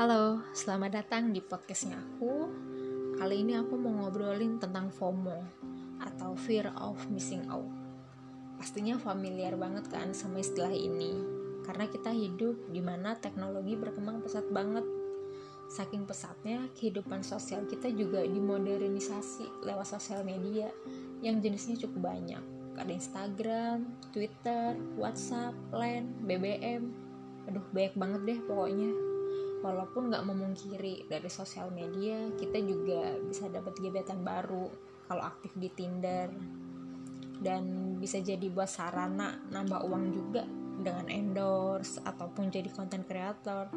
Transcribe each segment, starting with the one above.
Halo, selamat datang di podcastnya aku. Kali ini aku mau ngobrolin tentang FOMO atau Fear of Missing Out. Pastinya familiar banget kan sama istilah ini, karena kita hidup di mana teknologi berkembang pesat banget. Saking pesatnya, kehidupan sosial kita juga dimodernisasi lewat sosial media yang jenisnya cukup banyak. Ada Instagram, Twitter, WhatsApp, Line, BBM, aduh banyak banget deh pokoknya walaupun nggak memungkiri dari sosial media kita juga bisa dapat gebetan baru kalau aktif di Tinder. Dan bisa jadi buat sarana nambah uang juga dengan endorse ataupun jadi konten kreator.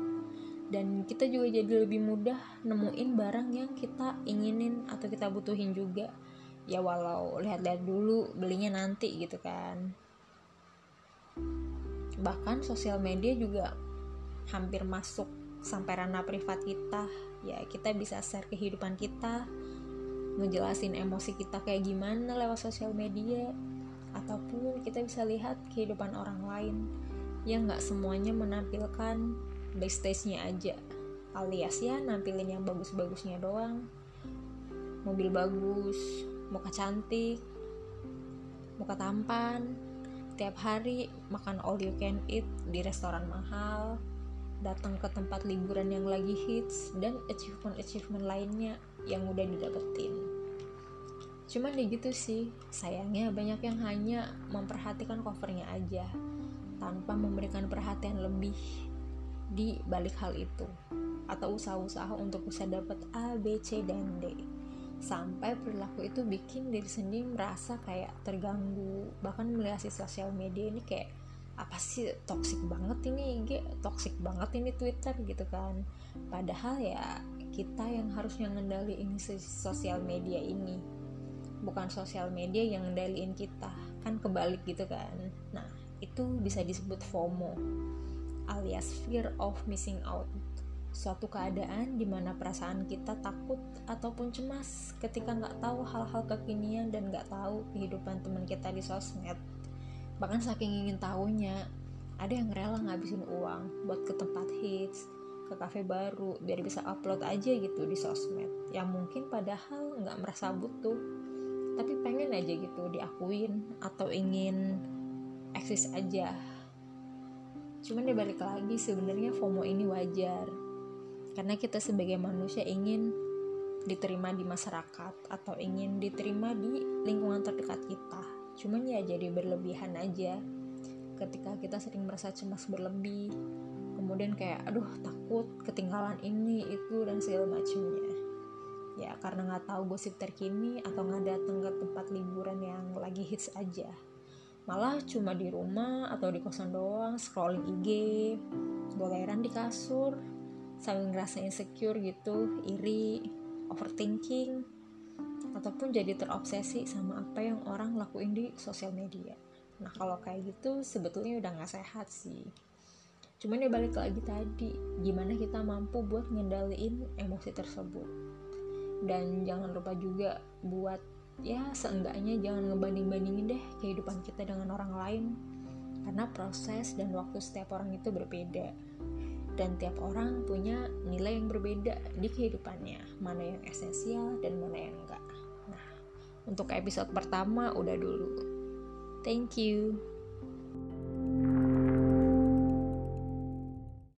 Dan kita juga jadi lebih mudah nemuin barang yang kita inginin atau kita butuhin juga. Ya walau lihat-lihat dulu belinya nanti gitu kan. Bahkan sosial media juga hampir masuk sampai ranah privat kita ya kita bisa share kehidupan kita ngejelasin emosi kita kayak gimana lewat sosial media ataupun kita bisa lihat kehidupan orang lain yang nggak semuanya menampilkan backstage-nya aja alias ya nampilin yang bagus-bagusnya doang. Mobil bagus muka cantik muka tampan tiap hari makan all you can eat di restoran mahal datang ke tempat liburan yang lagi hits dan achievement-achievement lainnya yang udah didapetin. Cuman ya gitu sih sayangnya banyak yang hanya memperhatikan covernya aja tanpa memberikan perhatian lebih di balik hal itu atau usaha-usaha untuk bisa dapat A, B, C, dan D. Sampai perilaku itu bikin diri sendiri merasa kayak terganggu. Bahkan melihat si sosial media ini kayak apa sih toxic banget ini IG toxic banget ini Twitter gitu kan. Padahal ya kita yang harusnya ngendaliin sosial media ini. Bukan sosial media yang ngendaliin kita. Kan kebalik gitu kan. Nah itu bisa disebut FOMO alias fear of missing out. Suatu keadaan di mana perasaan kita takut ataupun cemas ketika nggak tahu hal-hal kekinian dan nggak tahu kehidupan teman kita di sosmed bahkan saking ingin tahunya ada yang rela ngabisin uang buat ke tempat hits ke kafe baru biar bisa upload aja gitu di sosmed. Yang mungkin padahal nggak merasa butuh. Tapi pengen aja gitu diakuin atau ingin eksis aja. Cuman dia balik lagi sebenarnya FOMO ini wajar. Karena kita sebagai manusia ingin diterima di masyarakat atau ingin diterima di lingkungan terdekat kita cuman ya jadi berlebihan aja. Ketika kita sering merasa cemas berlebih kemudian kayak aduh takut ketinggalan ini itu dan segala macamnya ya karena nggak tahu gosip terkini atau nggak datang ke tempat liburan yang lagi hits aja. Malah cuma di rumah atau di kosan doang scrolling IG goleran di kasur sambil ngerasa insecure gitu iri overthinking ataupun jadi terobsesi sama apa yang orang lakuin di sosial media. Nah kalau kayak gitu sebetulnya udah nggak sehat sih. Cuman ya balik lagi tadi gimana kita mampu buat ngendaliin emosi tersebut. Dan jangan lupa juga buat ya seenggaknya jangan ngebanding-bandingin deh kehidupan kita dengan orang lain. Karena proses dan waktu setiap orang itu berbeda. Dan tiap orang punya nilai yang berbeda di kehidupannya. Mana yang esensial dan mana yang enggak untuk episode pertama udah dulu. Thank you.